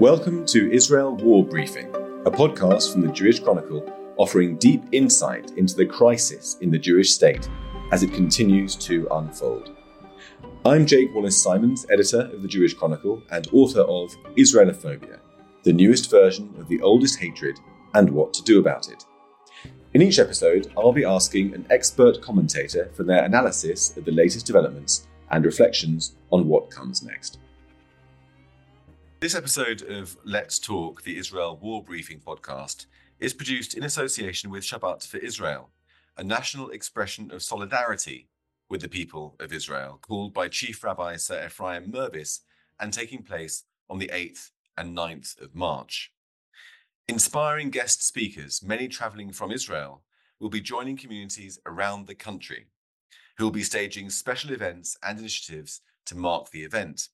Welcome to Israel War Briefing, a podcast from the Jewish Chronicle offering deep insight into the crisis in the Jewish state as it continues to unfold. I'm Jake Wallis Simons, editor of the Jewish Chronicle and author of Israelophobia, the newest version of the oldest hatred and what to do about it. In each episode, I'll be asking an expert commentator for their analysis of the latest developments and reflections on what comes next. This episode of Let's Talk, the Israel War Briefing podcast, is produced in association with Shabbat for Israel, a national expression of solidarity with the people of Israel, called by Chief Rabbi Sir Ephraim Mirvis and taking place on the 8th and 9th of March. Inspiring guest speakers, many traveling from Israel, will be joining communities around the country who will be staging special events and initiatives to mark the event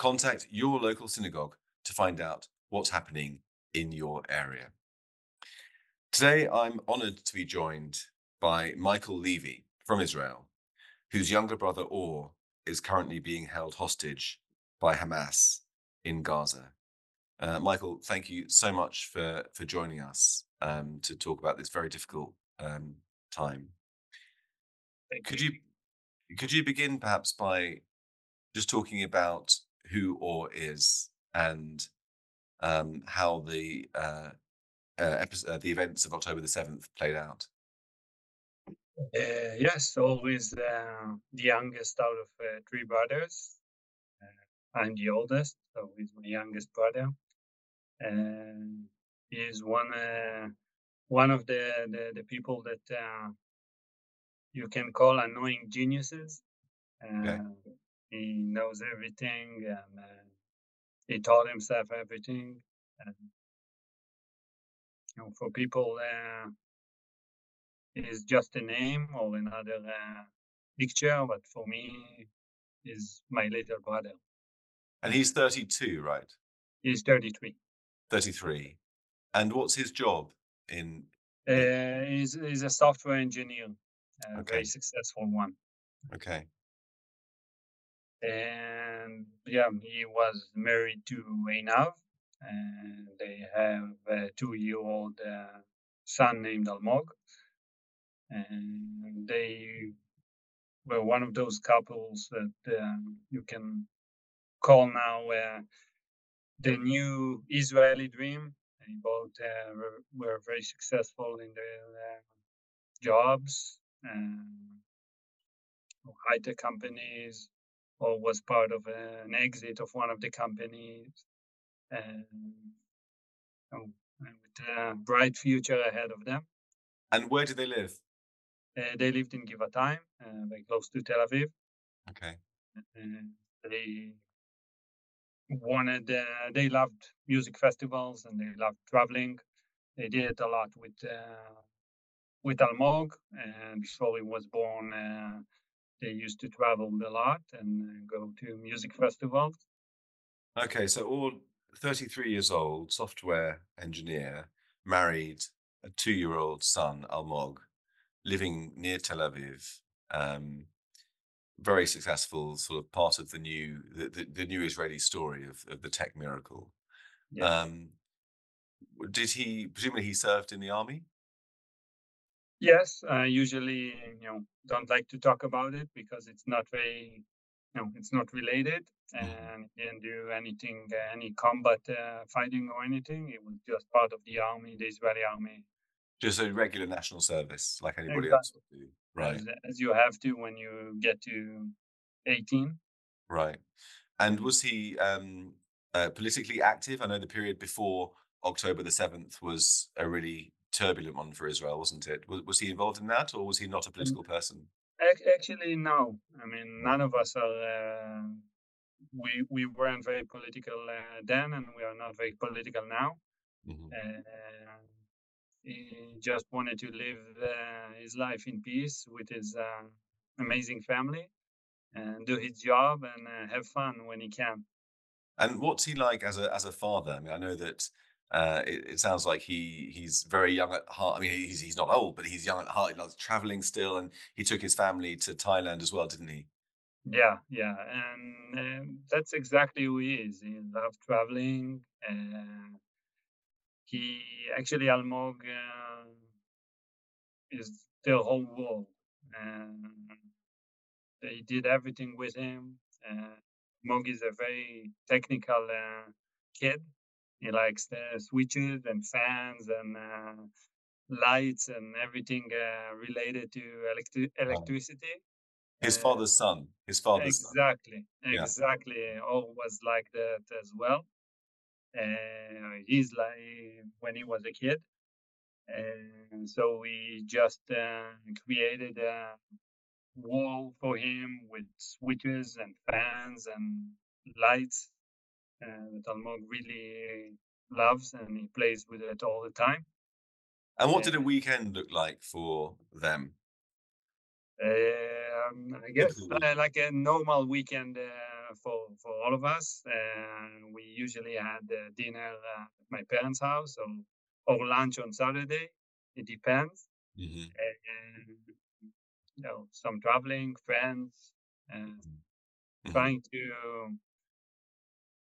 contact your local synagogue to find out what's happening in your area. Today, I'm honored to be joined by Michael Levy from Israel, whose younger brother Or is currently being held hostage by Hamas in Gaza. Uh, Michael, thank you so much for, for joining us um, to talk about this very difficult um, time. Thank could you. you could you begin perhaps by just talking about who Or is and um, how the uh, uh, episode, uh, the events of October the seventh played out. Uh, yes, Or is uh, the youngest out of uh, three brothers. I'm the oldest, so he's my youngest brother. And he's one one of the, the, the people that you can call annoying geniuses. Okay. He knows everything and uh, he taught himself everything. And you know, for people, uh, is just a name or another uh, picture, but for me, is my little brother. And he's 32, right? He's 33. 33. And what's his job in? Uh, he's, he's a software engineer, a okay. very successful one. Okay and yeah, he was married to Einav, and they have a two-year-old uh, son named Almog, and they were one of those couples that um, you can call now uh, the new Israeli dream. They both uh, were, were, very successful in their uh, jobs, and high-tech companies, Or was part of an exit of one of the companies and, with a bright future ahead of them. And where do they live? Uh, they lived in Givatayim, uh, very close to Tel Aviv. Okay. Uh, they wanted, uh, they loved music festivals and they loved traveling. They did it a lot with uh, with Almog, and before he was born, uh, they used to travel a lot and uh, go to music festivals. Okay, so Or 33 years old, software engineer, married, a two year old son, Almog, living near Tel Aviv. Um, very successful, sort of part of the new the, the, the new Israeli story of, of the tech miracle. Yes. Um, did he presumably he served in the army? Yes, I usually you know don't like to talk about it because it's not very you know it's not related mm-hmm. and didn't do anything any combat uh, fighting or anything. It was just part of the army, the Israeli army. Just a regular national service like anybody exactly. else would do. Right. As, as you have to when you get to 18. Right. And was he um, uh, politically active? I know the period before October the 7th was a really turbulent one for Israel, wasn't it? Was, was he involved in that, or was he not a mm. political person? Actually, no. I mean, none of us are. Uh, we we weren't very political uh, then, and we are not very political now. Mm-hmm. Uh, he just wanted to live uh, his life in peace with his uh, amazing family, and do his job and uh, have fun when he can. And what's he like as a as a father? I mean, I know that uh, it, it, sounds like he he's very young at heart. I mean, he's he's not old, but he's young at heart. He loves traveling still, and he took his family to Thailand as well, didn't he? Yeah, yeah, and that's exactly who he is. He loves traveling. Uh, he actually Almog uh, is their whole world. And they did everything with him. Uh, Mog is a very technical uh, kid. He likes the switches and fans and uh, lights and everything uh, related to electri- electricity. His Uh, father's son. His father's son. exactly, Yeah. exactly. Or was like that as well. Uh, he's like when he was a kid. And so we just uh, created a wall for him with switches and fans and lights uh, that Almog really loves and he plays with it all the time. And what did a weekend look like for them? Um, I guess uh, like a normal weekend uh, for for all of us. Uh, we usually had uh, dinner uh, at my parents' house or, or lunch on Saturday. It depends. hmm And you know, some traveling, friends, and Mhm. trying to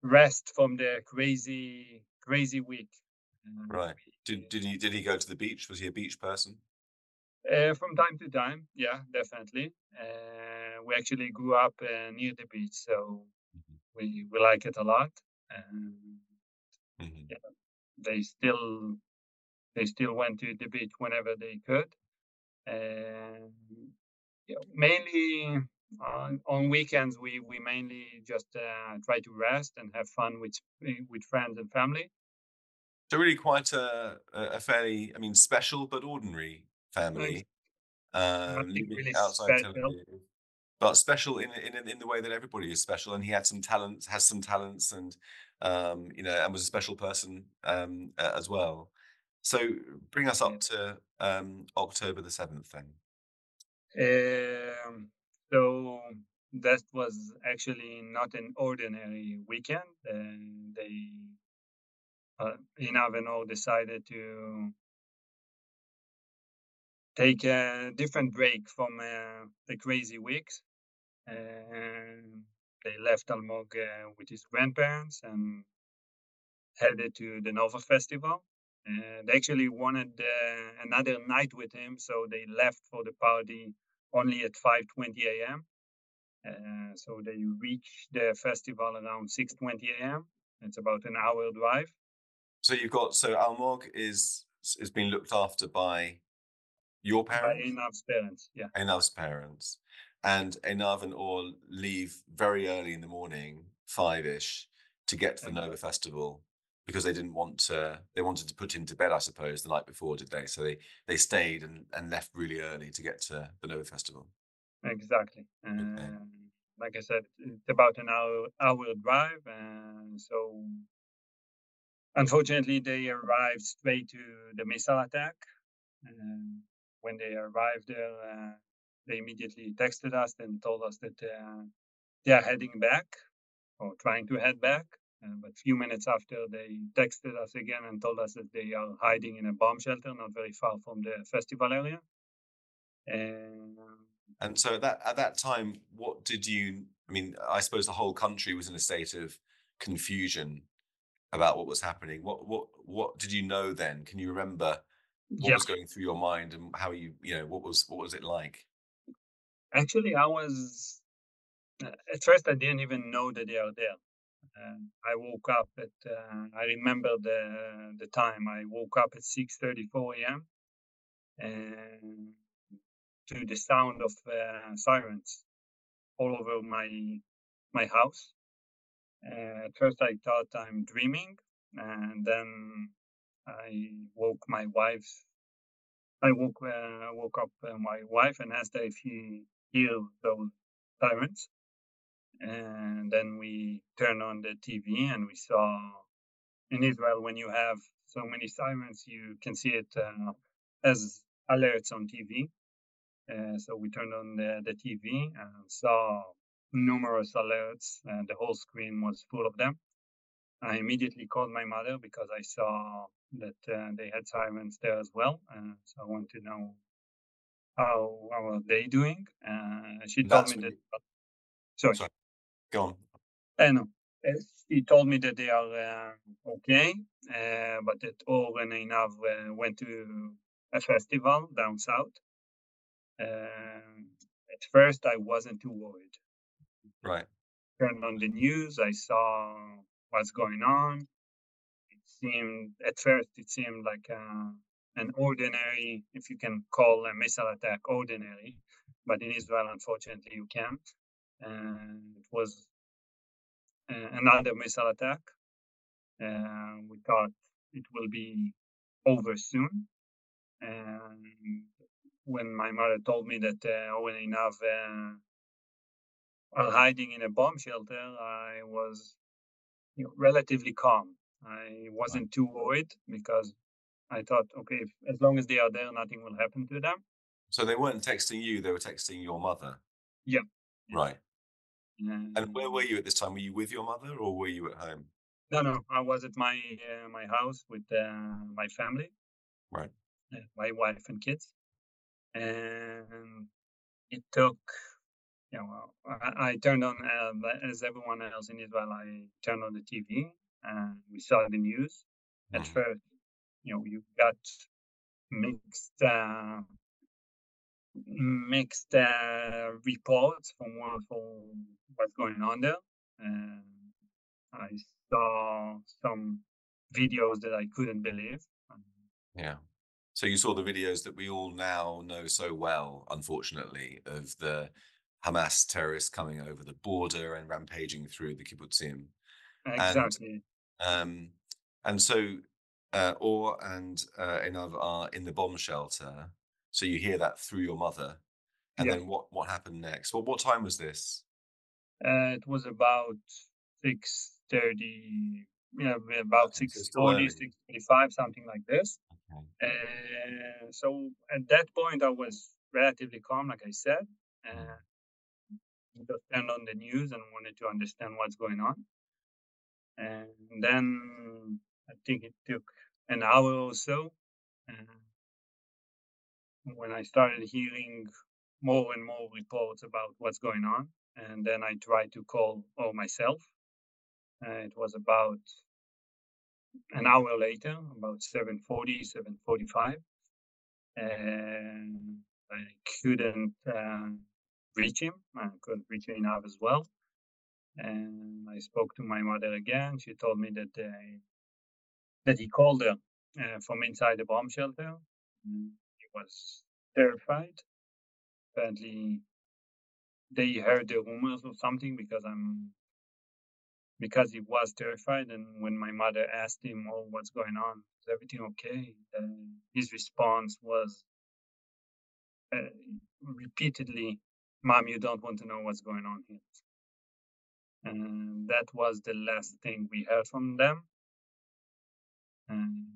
rest from the crazy crazy week. Right. Did did he did he go to the beach? Was he a beach person? Uh, from time to time, yeah, definitely. Uh, we actually grew up uh, near the beach, so Mhm. we we like it a lot. And hmm they still they still went to the beach whenever they could. And yeah, mainly on, on weekends, we we mainly just uh, try to rest and have fun with with friends and family. So really quite a a fairly, I mean, special but ordinary family, um, really outside special. But special in in in the way that everybody is special, and he had some talents, has some talents, and um, you know, and was a special person um, a- as well. So bring us Yeah. up to um, October the seventh, then. Um, so that was actually not an ordinary weekend. And they, uh, Einav and Or decided to take a different break from uh, the crazy weeks. And they left Almog uh, with his grandparents and headed to the Nova Festival. And they actually wanted uh, another night with him, so they left for the party only at 5:20 a.m. Uh, so they reach the festival around 6:20 a.m. It's about an hour drive. So you've got so Almog is is being looked after by your by parents, Einav's parents. Yeah, Einav's parents, and Einav and Or leave very early in the morning, five ish, to get to the Nova. Festival because they didn't want to. They wanted to put him to bed, I suppose, the night before, did they? So they they stayed and, and left really early to get to the Nova Festival. exactly. Okay. And like I said, it's about an hour hour drive, and so unfortunately they arrived straight to the missile attack. And when they arrived there, uh, they immediately texted us and told us that uh, they are heading back or trying to head back. But few minutes after, they texted us again and told us that they are hiding in a bomb shelter not very far from the festival area. And And so at that at that time, what did you? I mean, I suppose the whole country was in a state of confusion about what was happening. What what what did you know then? Can you remember what yeah, was going through your mind and how you you know what was what was it like? actually, I was uh, at first I didn't even know that they are there. Uh, I woke up at uh, I remember the the time I woke up at 6:34 a.m. and to the sound of uh, sirens all over my my house. Uh, at first, I thought I'm dreaming, and then I woke my wife. I woke uh, woke up uh, my wife and asked her if she hear those sirens. And then we turned on the TV and we saw in Israel when you have so many sirens, you can see it uh, as alerts on TV. Uh, so we turned on the, the TV and saw numerous alerts, and the whole screen was full of them. I immediately called my mother because I saw that uh, they had sirens there as well. Uh, so I want to know how how are they doing. Uh, she And told that's me that you, Sorry. Sorry. Go on. Uh, no. Uh, he told me that they are uh, okay, uh, but that Or and Einav uh, went to a festival down south. Um, at first, I wasn't too worried. Right. Turned on the news, I saw what's going on. It seemed, at first, it seemed like uh, an ordinary, if you can call a missile attack ordinary, but in Israel, unfortunately, you can't. And it was uh, another missile attack. Uh, we thought it will be over soon. And when my mother told me that uh, Or and Einav uh, are hiding in a bomb shelter, I was you know, relatively calm. I wasn't too worried because I thought, okay, if, as long as they are there, nothing will happen to them. So they weren't texting you; they were texting your mother. Yeah. Right. Um, And where were you at this time? Were you with your mother, or were you at home? No, no, I was at my uh, my house with uh, my family, Right. uh, my wife and kids, and it took. You know, I, I turned on uh, as everyone else in Israel. I turned on the TV and we saw the news. At Mhm. first, you know, you got mixed uh, mixed uh, reports from what from what's going on there. And I saw some videos that I couldn't believe. Yeah. So you saw the videos that we all now know so well, unfortunately, of the Hamas terrorists coming over the border and rampaging through the kibbutzim. Exactly. Um, and so uh, Or and uh, Einav are in the bomb shelter. So you hear that through your mother. And Yeah. then what, what happened next? Well, what time was this? Uh, it was about six thirty. Yeah, about Okay, six so still forty, early. six forty-five, something like this. Okay. Uh, so at that point, I was relatively calm, like I said. Uh, just turned on the news and wanted to understand what's going on. And then I think it took an hour or so uh, when I started hearing more and more reports about what's going on. And then I tried to call Or myself. Uh, it was about an hour later, about 7.40, 7.45. And I couldn't uh, reach him. I couldn't reach him Einav as well. And I spoke to my mother again. She told me that they, that he called her uh, from inside the bomb shelter. Mm, was terrified. Apparently, they heard the rumors or something because I'm because he was terrified. And when my mother asked him, "Oh, what's going on? Is everything okay?" Uh, his response was uh, repeatedly, "Mom, you don't want to know what's going on here." And that was the last thing we heard from them. And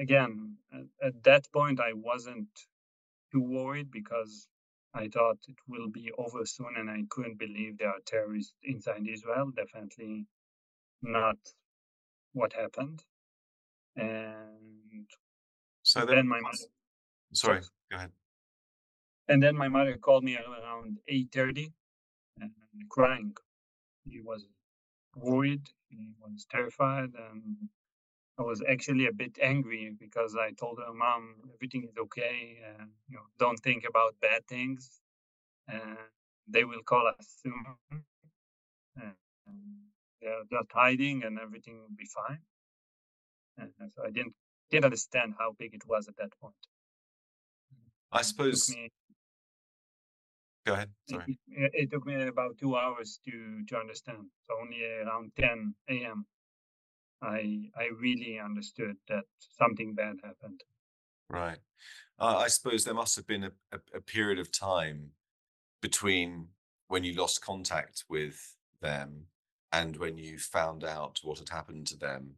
again, at, at that point, I wasn't too worried because I thought it will be over soon, and I couldn't believe there are terrorists inside Israel. Definitely not what happened. And So then my mother, sorry, go ahead. and then my mother called me around eight thirty, and crying. He was worried. He was terrified, and I was actually a bit angry because I told her, "Mom, everything is okay. Uh, you know, don't think about bad things. Uh, they will call us soon. Uh, they're just hiding, and everything will be fine." And so I didn't didn't understand how big it was at that point. I suppose, me go ahead. Sorry. it, it took me about two hours to to understand. So only around 10 a.m. I I really understood that something bad happened. Right. Uh, I suppose there must have been a, a, a period of time between when you lost contact with them and when you found out what had happened to them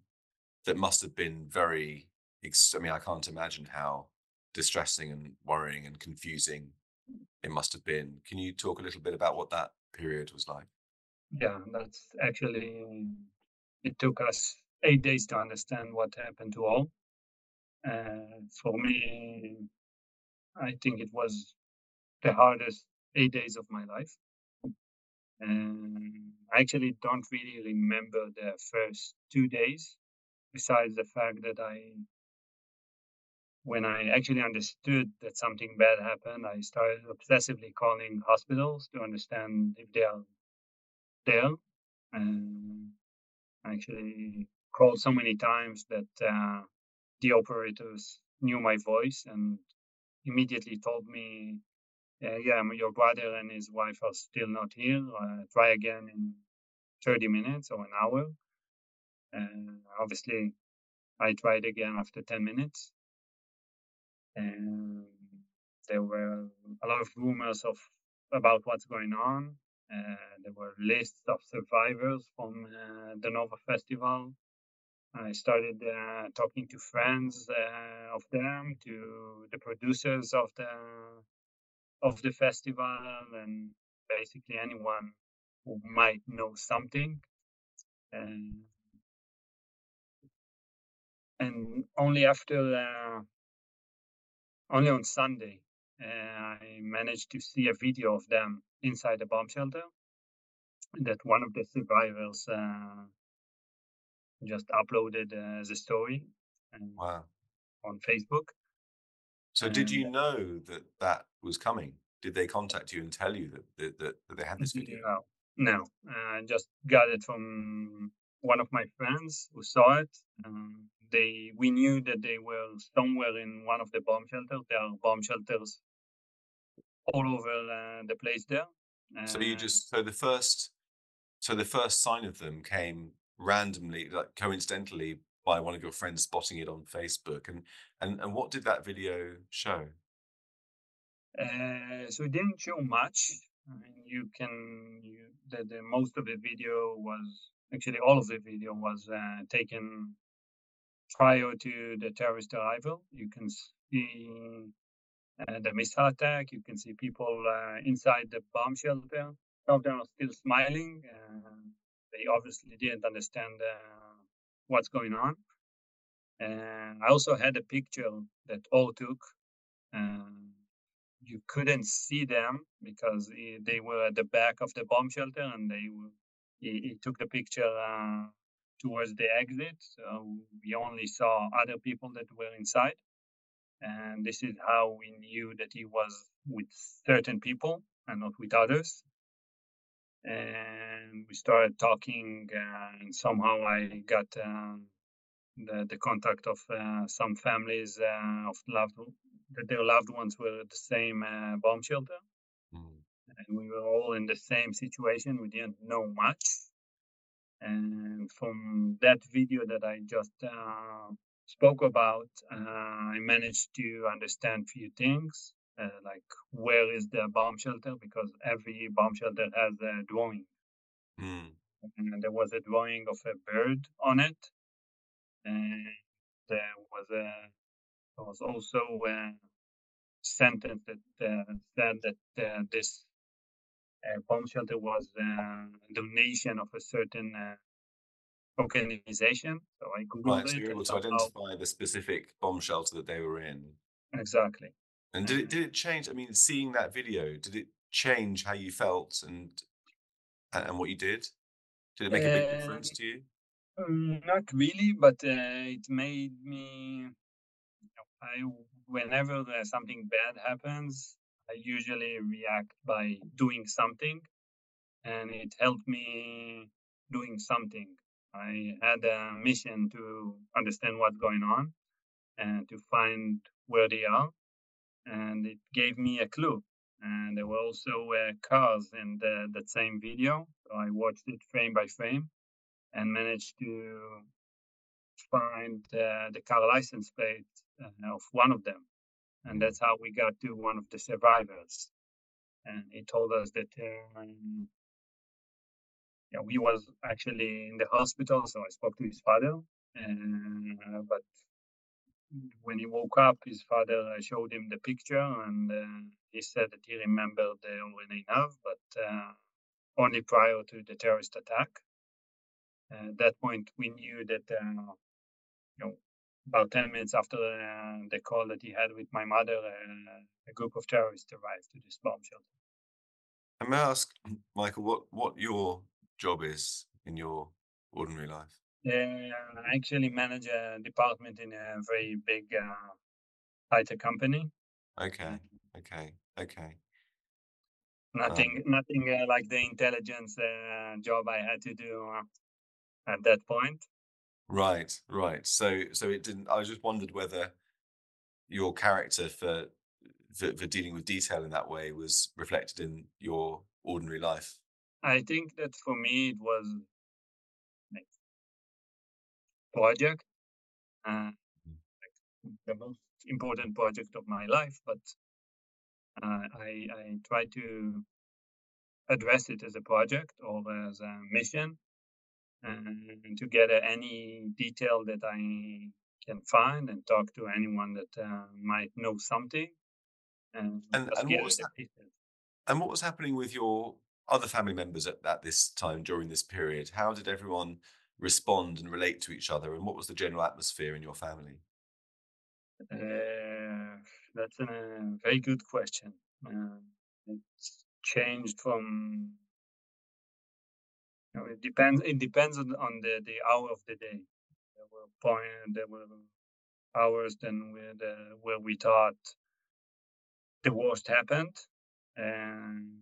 that must have been very, ex- I mean, I can't imagine how distressing and worrying and confusing it must have been. Can you talk a little bit about what that period was like? Yeah, that's actually it took us eight days to understand what happened to Or. Uh, for me, I think it was the hardest eight days of my life. And I actually don't really remember the first two days, besides the fact that I, when I actually understood that something bad happened, I started obsessively calling hospitals to understand if they are there. And actually called so many times that uh, the operators knew my voice and immediately told me uh, yeah, your brother and his wife are still not here. Uh, try again in 30 minutes or an hour. And obviously, I tried again after 10 minutes. And there were a lot of rumors of about what's going on. Uh, there were lists of survivors from uh, the Nova Festival. I started uh, talking to friends uh, of them, to the producers of the of the festival and basically anyone who might know something. And, and only after, uh, only on Sunday, uh, I managed to see a video of them inside the bomb shelter that one of the survivors uh, just uploaded uh, a story wow. on Facebook. So, did you know that that was coming? Did they contact you and tell you that that, that, they had this video? No, no. Uh, I just got it from one of my friends who saw it. Um, they we knew that they were somewhere in one of the bomb shelters. There are bomb shelters all over uh, the place there. Uh, so you just so the first so the first sign of them came randomly, like coincidentally, by one of your friends spotting it on Facebook. And and and what did that video show? Uh, so it didn't show much. I mean, you can you the, the most of the video was actually all of the video was uh, taken prior to the terrorist arrival. You can see uh, the missile attack. You can see people uh, inside the bomb shelter. Some of them are still smiling. They obviously didn't understand uh, what's going on. And I also had a picture that Or took. And you couldn't see them because they were at the back of the bomb shelter and they he, he took the picture uh, towards the exit. So we only saw other people that were inside. And this is how we knew that he was with certain people and not with others we started talking and somehow i got um, the, the contact of uh, some families uh, of loved that their loved ones were at the same uh, bomb shelter. Mm. and we were all in the same situation. We didn't know much. And from that video that i just uh, spoke about uh, i managed to understand few things uh, like where is the bomb shelter? Because every bomb shelter has a drawing mm. and there was a drawing of a bird on it and there was a there was also a sentence that uh, said that uh, this uh, bomb shelter was a donation of a certain uh, organization. So I googled right, so able to identify the specific bomb shelter that they were in. Exactly. And did it did it change? I mean, seeing that video, did it change how you felt and and what you did? Did it make a big difference Uh, to you? mm, not really, but uh, it made me. I whenever something bad happens, I usually react by doing something, and it helped me doing something. I had a mission to understand what's going on and to find where they are and it gave me a clue. And there were also uh, cars in the, that same video. So I watched it frame by frame and managed to find the car license plate uh, of one of them. And that's how we got to one of the survivors. And he told us that um, yeah, we was actually in the hospital, so I spoke to his father. And, uh, but when he woke up, his father showed him the picture, and uh, he said that he remembered the Or and Einav, but uh, only prior to the terrorist attack. at that point, we knew that uh, you know about 10 minutes after uh, the call that he had with my mother, uh, a group of terrorists arrived to this bomb shelter. And may I ask, Michael, what what your job is in your ordinary life? Uh, I actually manage a department in a very big uh, high-tech company. Okay, okay, okay. Um, Nothing, nothing uh, like the intelligence uh, job I had to do uh, at that point. right, right. So so it didn't. I just wondered whether your character for for, for dealing with detail in that way was reflected in your ordinary life. I think that for me it was like project, uh, Mm. the most important project of my life, but uh, I I try to address it as a project or as a mission, and to get uh, any detail that I can find and talk to anyone that uh, might know something, and And and what was pieces. And what was happening with your other family members at, at this time during this period? How did everyone respond and relate to each other? And what was the general atmosphere in your family? Uh, that's a very good question. Uh, it's changed from. You know, it depends. It depends on, on the, the hour of the day. There were point. There were hours then where the where we thought the worst happened, and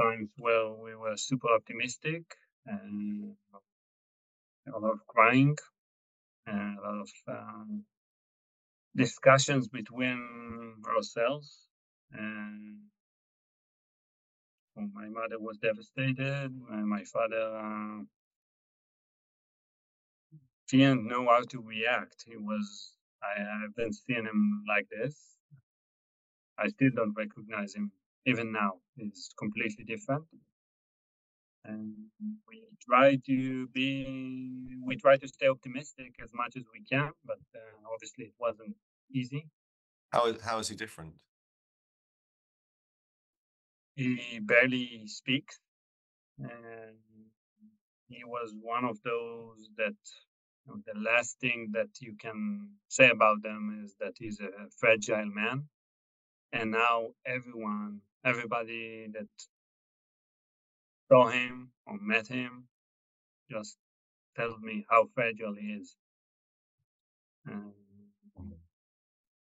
times where we were super optimistic and a lot of crying and a lot of um, discussions between ourselves. And my mother was devastated. My father uh, didn't know how to react. He was. I haven't seen him like this. I still don't recognize him even now. He's completely different. And we try to be, we try to stay optimistic as much as we can, but uh, obviously it wasn't easy. How is, how is he different? He barely speaks, and he was one of those that you know, the last thing that you can say about them is that he's a fragile man. And now everyone, everybody that saw him or met him just tells me how fragile he is. And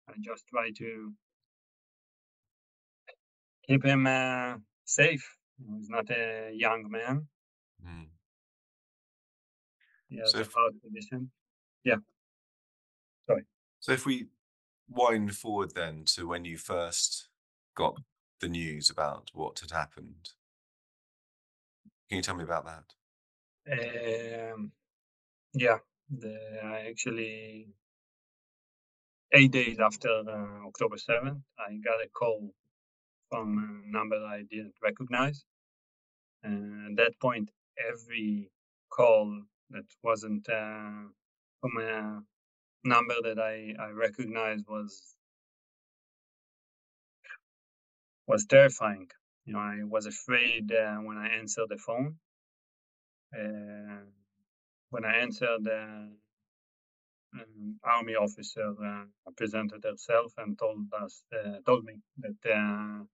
I just try to keep him uh, safe. He's not a young man. mm. Has So if, condition. Yeah, sorry. so if we wind forward then to when you first got the news about what had happened, can you tell me about that? Um, yeah, the, I actually eight days after uh, October 7th, I got a call from a number I didn't recognize. And at that point, every call that wasn't uh, from a number that I, I recognized was was terrifying. You know, I was afraid uh, when I answered the phone. Uh, when I answered, uh, an army officer uh, presented herself and told us, uh, told me that uh,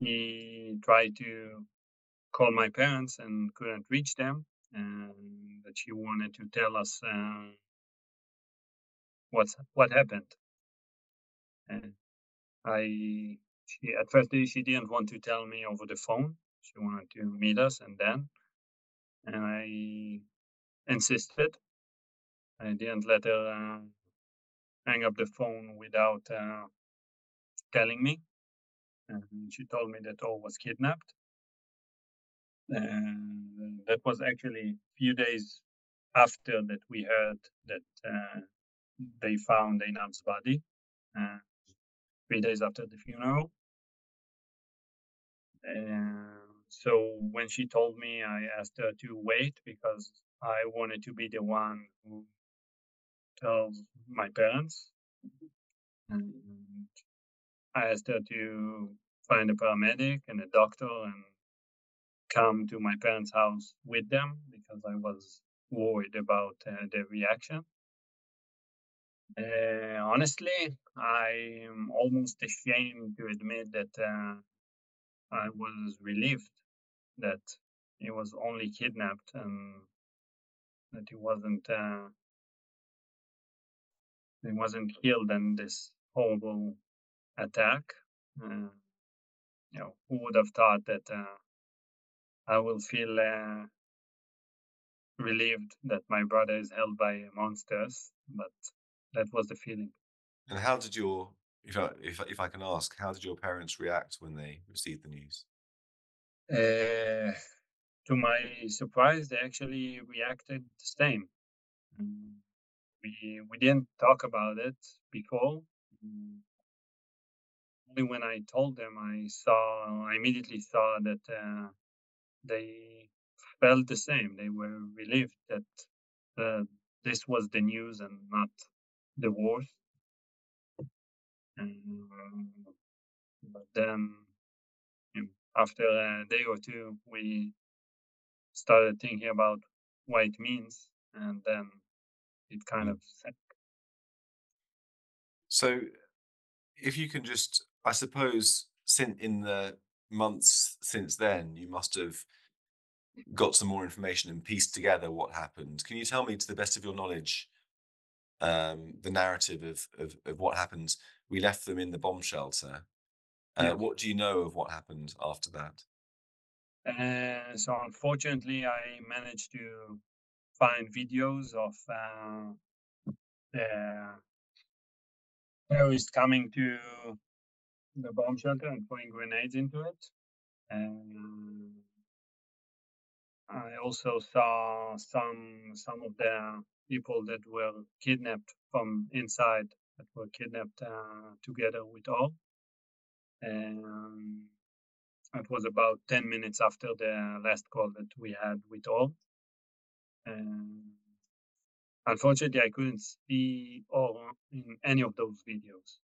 he tried to call my parents and couldn't reach them, and that she wanted to tell us what's what happened. And I, she at first she didn't want to tell me over the phone. She wanted to meet us, and then, and I insisted. I didn't let her uh, hang up the phone without uh, telling me. And she told me that Or was kidnapped. And that was actually a few days after that we heard that uh, they found Einav's body. Uh, three days after the funeral. So when she told me, I asked her to wait because I wanted to be the one who tells my parents. And I asked her to find a paramedic and a doctor and come to my parents' house with them because I was worried about uh, their reaction. Uh, honestly, I'm almost ashamed to admit that uh, I was relieved that he was only kidnapped and that he wasn't uh, he wasn't killed in this horrible attack. Uh, you know, who would have thought that uh, I will feel uh, relieved that my brother is held by monsters, but that was the feeling. And how did your, if I, if, if I can ask, how did your parents react when they received the news? Uh, to my surprise, they actually reacted the same. Mm, we we didn't talk about it before. Mm, only when I told them, I saw, I immediately saw that uh, they felt the same. They were relieved that uh, this was the news and not the wars. Um, but then, you know, after a day or two, we started thinking about what it means, and then it kind mm. of sank. So, if you can just, I suppose, since in the months since then, you must have got some more information and pieced together what happened. Can you tell me, to the best of your knowledge, um, the narrative of, of, of what happened? We left them in the bomb shelter. Uh, yeah. What do you know of what happened after that? Uh, so unfortunately, I managed to find videos of uh, the terrorists coming to the bomb shelter and throwing grenades into it. And I also saw some some of the people that were kidnapped from inside that were kidnapped uh, together with Or. And it was about 10 minutes after the last call that we had with Or. And unfortunately, I couldn't see Or in any of those videos.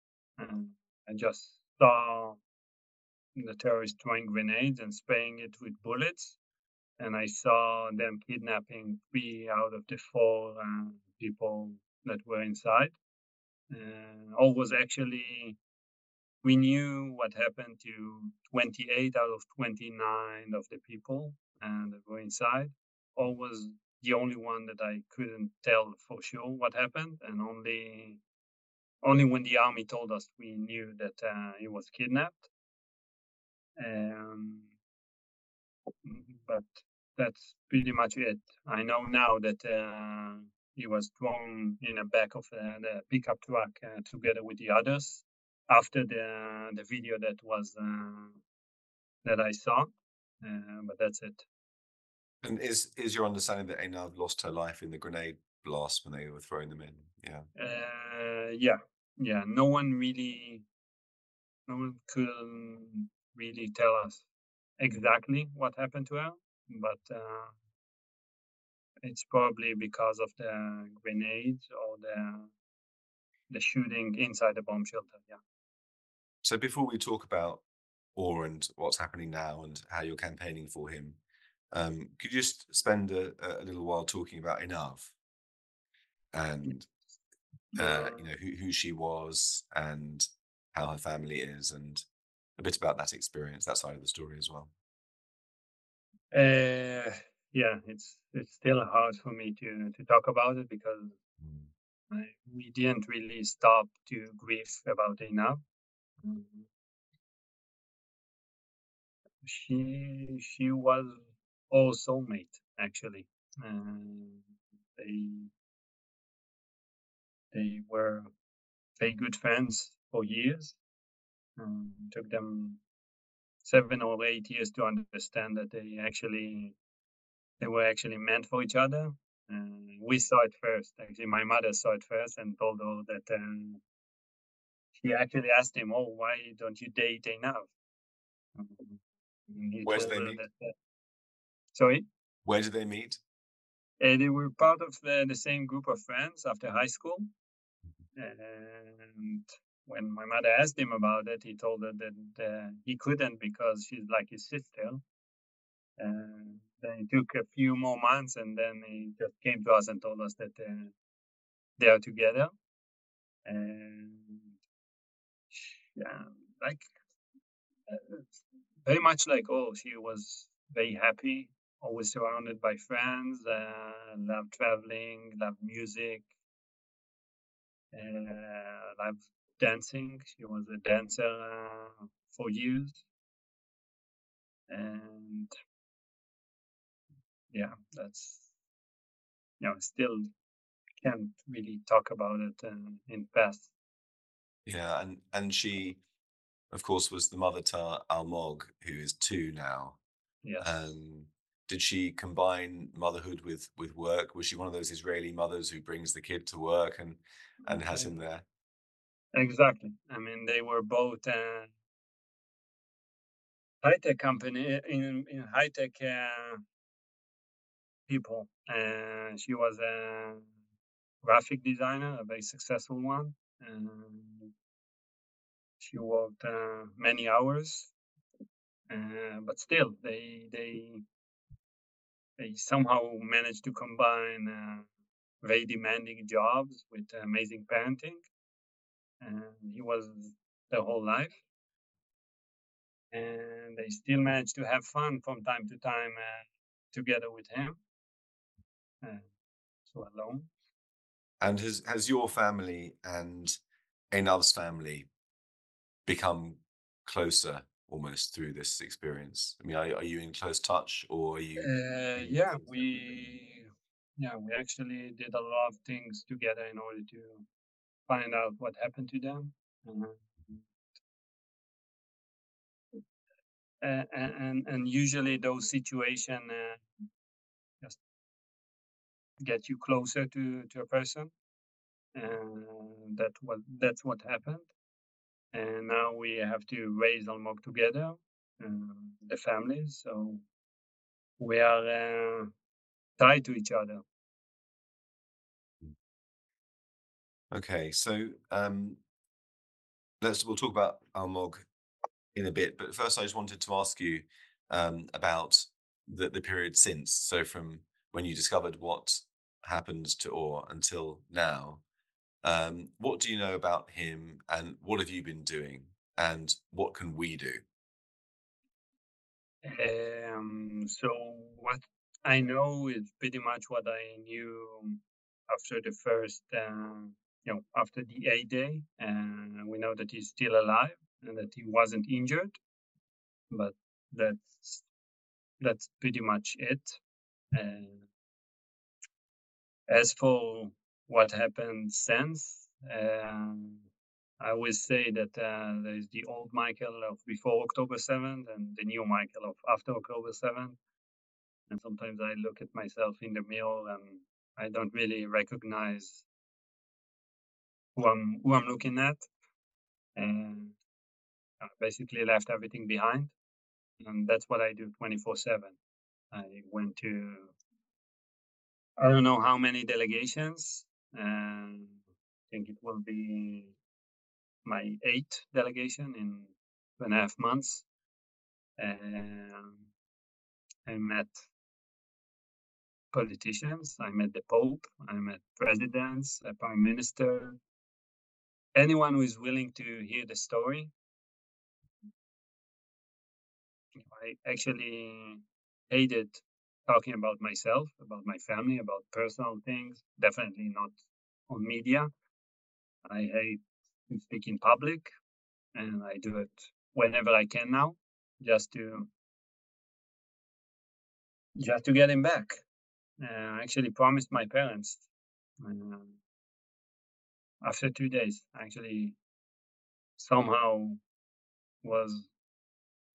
I just saw the terrorists throwing grenades and spraying it with bullets and I saw them kidnapping three out of the four uh, people that were inside. Uh, all was actually, we knew what happened to 28 out of 29 of the people and that were inside. Or was the only one that I couldn't tell for sure what happened, and only only when the army told us we knew that uh, he was kidnapped. Um, but that's pretty much it. I know now that uh, he was thrown in the back of uh, the pickup truck uh, together with the others after the the video that was uh, that I saw. Uh, but that's it. And is is your understanding that Einav lost her life in the grenade blast when they were throwing them in? Yeah. Uh, yeah, yeah. No one really, no one could really tell us exactly what happened to her but uh, it's probably because of the grenades or the the shooting inside the bomb shelter. Yeah. So before we talk about Or and what's happening now and how you're campaigning for him, um, could you just spend a, a, little while talking about Einav and uh, you know who, who she was and how her family is and a bit about that experience, that side of the story as well. Uh, yeah, it's it's still hard for me to to talk about it because mm. I, we didn't really stop to grieve about it enough. Mm-hmm. She she was our soulmate actually. Uh, they they were very good friends for years. Um, took them seven or eight years to understand that they actually they were actually meant for each other. Uh, we saw it first. Actually, my mother saw it first and told her that um, she actually asked him, "Oh, why don't you date Einav?" Where did they meet? That, uh, sorry. Where did they meet? Uh, they were part of the, the, same group of friends after high school, and when my mother asked him about it, he told her that uh, he couldn't because she's like his sister. And then it took a few more months, and then he just came to us and told us that uh, they are together. And yeah, like uh, very much like oh, She was very happy, always surrounded by friends, uh, loved traveling, loved music, uh, loved dancing. She was a dancer uh, for years. And yeah, that's, you know, still can't really talk about it uh, in past. Yeah, and and she, of course, was the mother to Almog, who is two now. Yeah. Um, did she combine motherhood with with work? Was she one of those Israeli mothers who brings the kid to work and and has him there? Exactly. I mean, they were both uh, high tech company in in high tech uh, people. And she was a graphic designer, a very successful one. And she worked uh, many hours, uh, but still, they they they somehow managed to combine uh, very demanding jobs with amazing parenting. And he was their whole life. And they still managed to have fun from time to time uh, together with him. Uh, so alone. And has has your family and Einav's family become closer almost through this experience? I mean, are, are you in close touch or are you? Uh, yeah, we yeah we actually did a lot of things together in order to find out what happened to them. Uh, and, and and usually those situations uh, get you closer to to a person and that what that's what happened and now we have to raise Almog together, uh, the families. So we are uh, tied to each other. Okay, so um, let's we'll talk about Almog in a bit, but first I just wanted to ask you um, about the the period since. So from when you discovered what happened to Or until now, um, what do you know about him and what have you been doing and what can we do? Um, so what I know is pretty much what I knew after the first, uh, you know, after the A day. And uh, we know that he's still alive and that he wasn't injured, but that's that's pretty much it. As for what happened since. Um, I always say that uh, there is the old Michael of before October 7th and the new Michael of after October 7th. And sometimes I look at myself in the mirror and I don't really recognize who I'm who I'm looking at. And I basically left everything behind. And that's what I do 24 7. I went to I don't know mm-hmm. how many delegations and I think it will be my eighth delegation in two and a half months. And I met politicians, I met the Pope, I met presidents, a prime minister, anyone who is willing to hear the story. I actually hated talking about myself, about my family, about personal things. Definitely not on media. I hate to speak in public, and I do it whenever I can now, just to just to get him back. Uh, I actually promised my parents uh, after two days. Actually, somehow was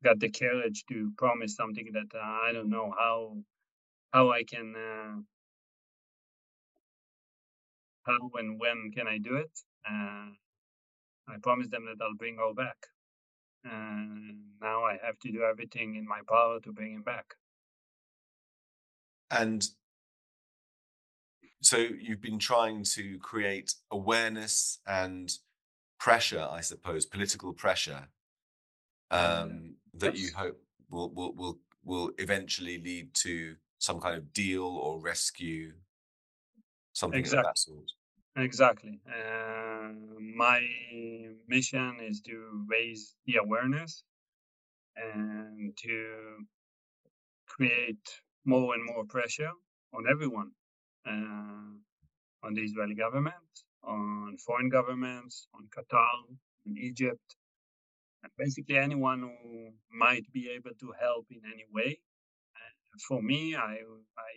got the courage to promise something that uh, I don't know how how I can, uh, how and when can I do it? Uh, I promised them that I'll bring her back. And now I have to do everything in my power to bring him back. And so you've been trying to create awareness and pressure, I suppose, political pressure um, that you hope will, will will will eventually lead to some kind of deal or rescue, something exactly. of that sort. Exactly. Uh, my mission is to raise the awareness and to create more and more pressure on everyone, uh, on the Israeli government, on foreign governments, on Qatar, on Egypt, and basically anyone who might be able to help in any way. For me, I, I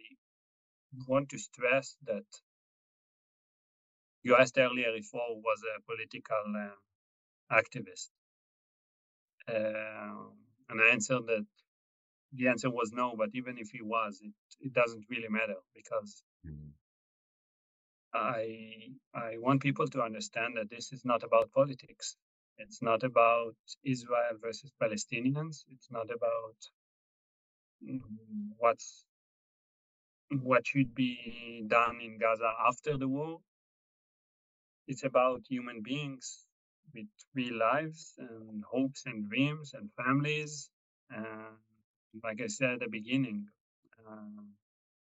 want to stress that you asked earlier if Or was a political uh, activist. Uh, and I answered that the answer was no, but even if he was, it, it doesn't really matter because mm-hmm. I I want people to understand that this is not about politics. It's not about Israel versus Palestinians. It's not about what's what should be done in Gaza after the war. It's about human beings with real lives and hopes and dreams and families. And like I said at the beginning, uh,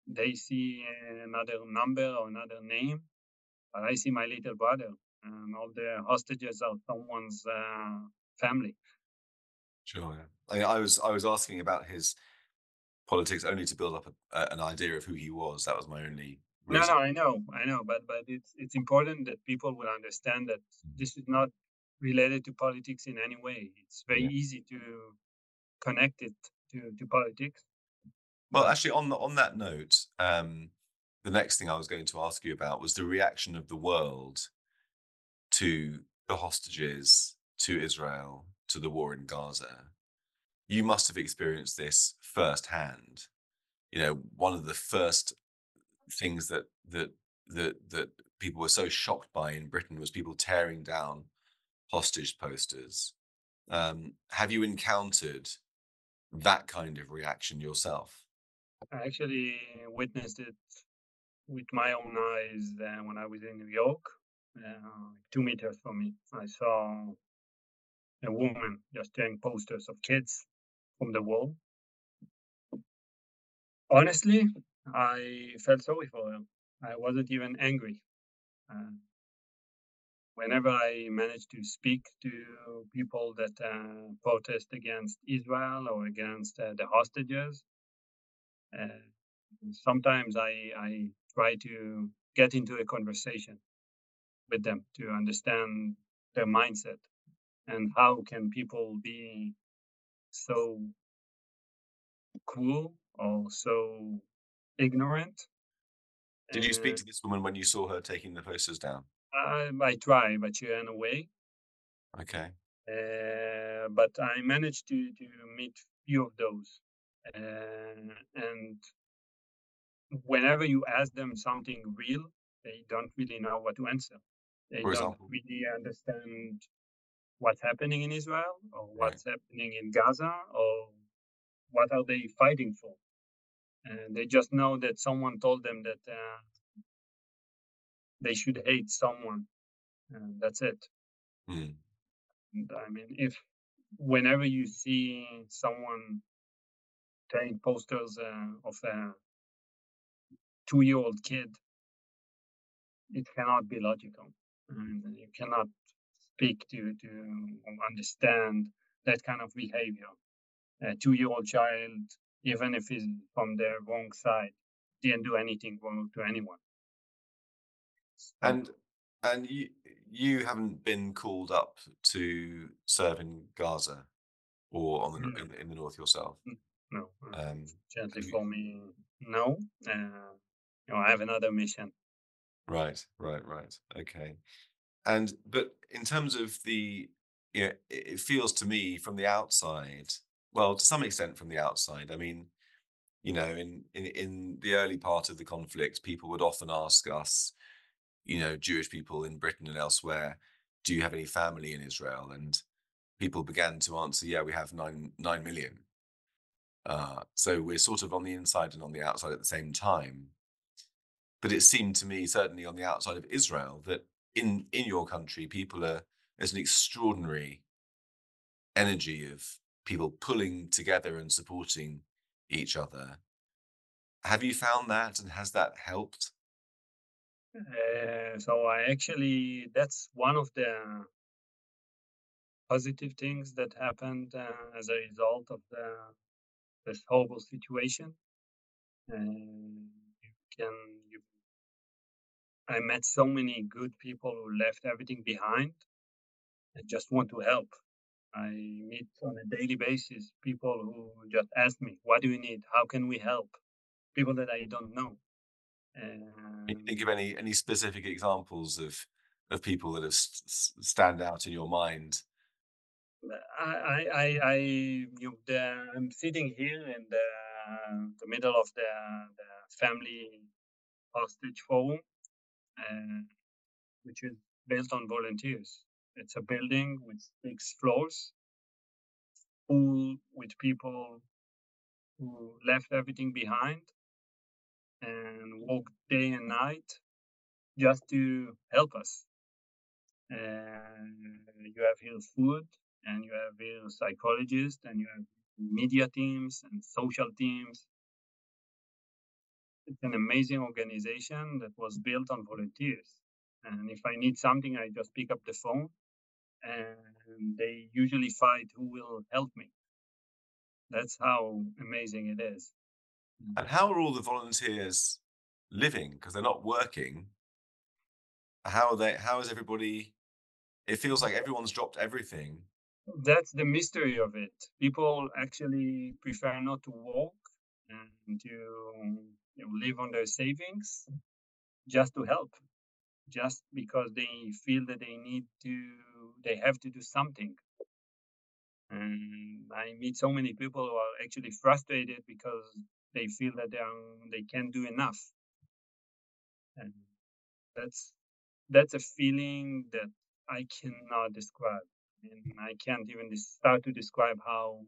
they see another number or another name, but I see my little brother, and all the hostages are someone's uh, family. Sure. I, I, was I was asking about his politics only to build up a, an idea of who he was. That was my only. Reason. No, no, I know, I know, but but it's it's important that people will understand that mm. this is not related to politics in any way. It's very yeah. easy to connect it to, to politics. Well, actually, on the, on that note, um, the next thing I was going to ask you about was the reaction of the world to the hostages, to Israel, to the war in Gaza. You must have experienced this firsthand. You know, one of the first things that that that that people were so shocked by in Britain was people tearing down hostage posters. Um, have you encountered that kind of reaction yourself? I actually witnessed it with my own eyes uh, when I was in New York, uh, two meters from me. I saw a woman just tearing posters of kids from the wall. Honestly, I felt sorry for her. I wasn't even angry. Uh, whenever I manage to speak to people that uh, protest against Israel or against uh, the hostages, uh, sometimes I, I try to get into a conversation with them to understand their mindset and how can people be so cool or so ignorant. Did you speak to this woman when you saw her taking the posters down? I, I try, but she ran away. Okay. Uh, but I managed to to meet few of those, uh, and whenever you ask them something real, they don't really know what to answer. They For don't really understand what's happening in Israel or what's right. happening in Gaza or what are they fighting for. And they just know that someone told them that uh, they should hate someone. And that's it. Mm. I mean, if whenever you see someone taking posters uh, of a two-year-old kid, it cannot be logical, and you cannot speak to to understand that kind of behavior. A two-year-old child, even if he's from the wrong side, didn't do anything wrong to anyone. And and you you haven't been called up to serve in Gaza or on the no. in, in, the north yourself. No, um, gently for me, no. Uh, you know, I have another mission. Right, right, right. Okay, and but in terms of the, you know, it feels to me from the outside, well, to some extent from the outside. I mean, you know, in in in the early part of the conflict, people would often ask us you know, Jewish people in Britain and elsewhere, do you have any family in Israel? And people began to answer, yeah, we have nine nine million. Uh, so we're sort of on the inside and on the outside at the same time. But it seemed to me, certainly on the outside of Israel, that in in your country, people are there's an extraordinary energy of people pulling together and supporting each other. Have you found that, and has that helped? Uh, so I actually that's one of the positive things that happened uh, as a result of the, this horrible situation. And you can, you, I met so many good people who left everything behind and just want to help. I meet on a daily basis people who just ask me, "What do you need? How can we help?" People that I don't know. Can you think of any any specific examples of of people that have st- stand out in your mind? I, I, I, you, the, I'm sitting here in the, the middle of the, the family hostage forum, which is built on volunteers. It's a building with six floors, full with people who left everything behind and worked day and night just to help us. And you have here food, and you have here psychologists, and you have media teams and social teams. It's an amazing organization that was built on volunteers. And if I need something, I just pick up the phone, and they usually fight who will help me. That's how amazing it is. And how are all the volunteers living? Because they're not working. How are they? How is everybody? It feels like everyone's dropped everything. That's the mystery of it. People actually prefer not to work and to live on their savings just to help, just because they feel that they need to, they have to do something. And I meet so many people who are actually frustrated because they feel that they are, they can't do enough. And that's that's a feeling that I cannot describe. And I can't even start to describe how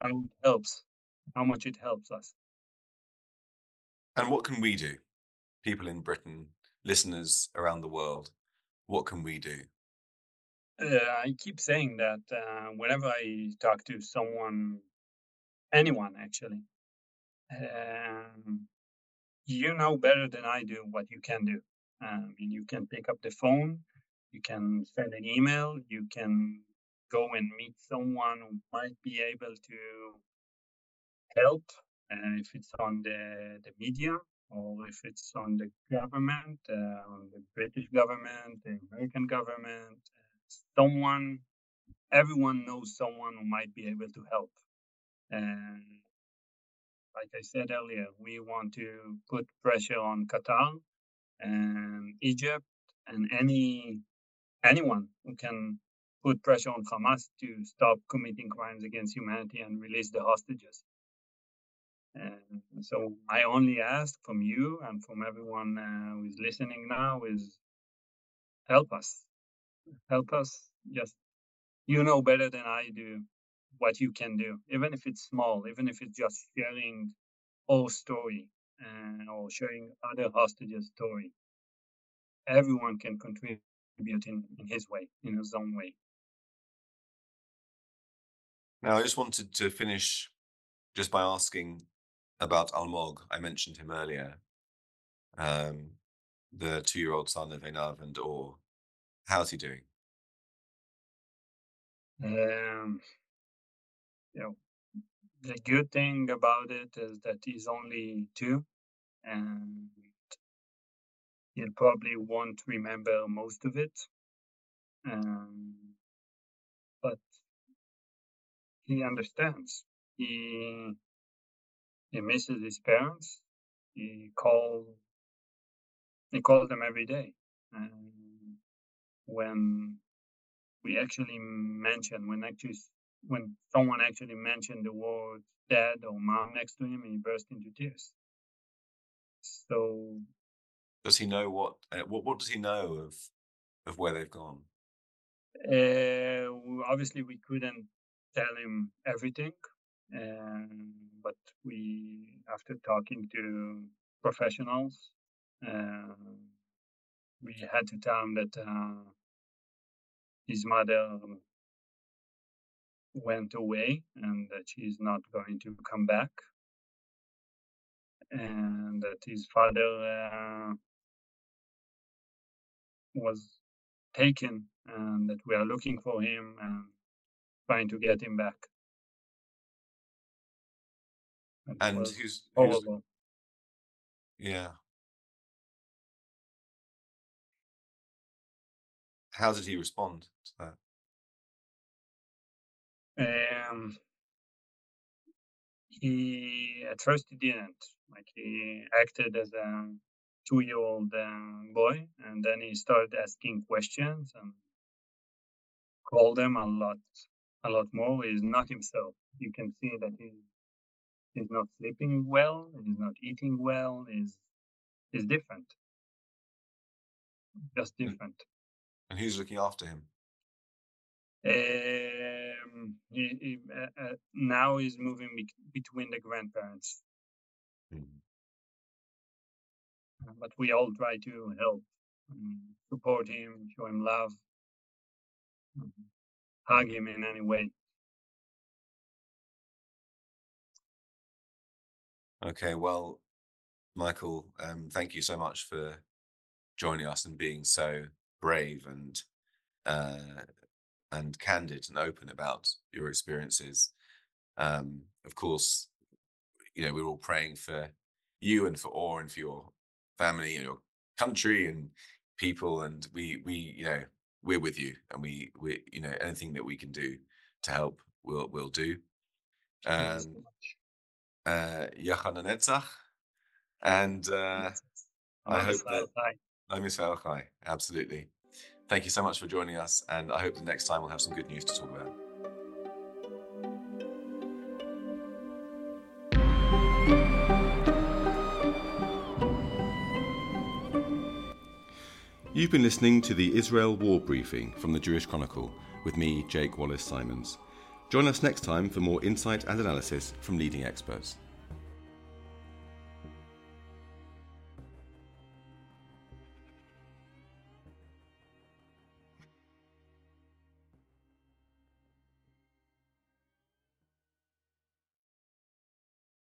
how it helps, how much it helps us. And what can we do, people in Britain, listeners around the world? What can we do? Uh, I keep saying that uh, whenever I talk to someone, anyone actually, um, you know better than I do what you can do. Um, you can pick up the phone, you can send an email, you can go and meet someone who might be able to help, uh, if it's on the, the media or if it's on the government, uh, on the British government, the American government, someone, everyone knows someone who might be able to help. And like I said earlier, we want to put pressure on Qatar and Egypt and any anyone who can put pressure on Hamas to stop committing crimes against humanity and release the hostages. And so I only ask from you and from everyone uh, who is listening now is help us, help us. Just you know better than I do what you can do, even if it's small, even if it's just sharing our story uh, or sharing other hostages' story. Everyone can contribute in, in his way, in his own way. Now, I just wanted to finish just by asking about Almog. I mentioned him earlier, um, the two-year-old son of Einav and Or. How's he doing? Um, you know, the good thing about it is that he's only two, and he probably won't remember most of it. Um, but he understands. He he misses his parents. He calls he calls them every day. And when we actually mention when actually when someone actually mentioned the word dad or mom next to him, he burst into tears. So, does he know what uh, what what does he know of of where they've gone? Uh, obviously, we couldn't tell him everything, um, but we, after talking to professionals, uh, we had to tell him that uh, his mother went away and that she's not going to come back and that his father uh, was taken and that we are looking for him and trying to get him back. And was who's, who's horrible. yeah? How did he respond to that? Um, he at first he didn't like he acted as a two-year-old um, boy, and then he started asking questions and called them a lot, a lot more. He's not himself. You can see that he he's not sleeping well. He's not eating well. He's he's different, just different. And who's looking after him? Um, he, he, uh, uh, now he's moving bec between the grandparents, Mm. but we all try to help, support him, show him love, hug him in any way. Okay, well, Michael, um, thank you so much for joining us and being so brave and uh, and candid and open about your experiences. Um, of course, you know we're all praying for you and for Or and for your family and your country and people, and we we you know we're with you, and we we you know anything that we can do to help, we'll we'll do. Thank you so Um, much. Uh, Yachana Netzach, and uh, I Am hope that Chai. I'm Israel Chai. Absolutely. Thank you so much for joining us, and I hope the next time we'll have some good news to talk about. You've been listening to the Israel War Briefing from the Jewish Chronicle with me, Jake Wallis Simons. Join us next time for more insight and analysis from leading experts.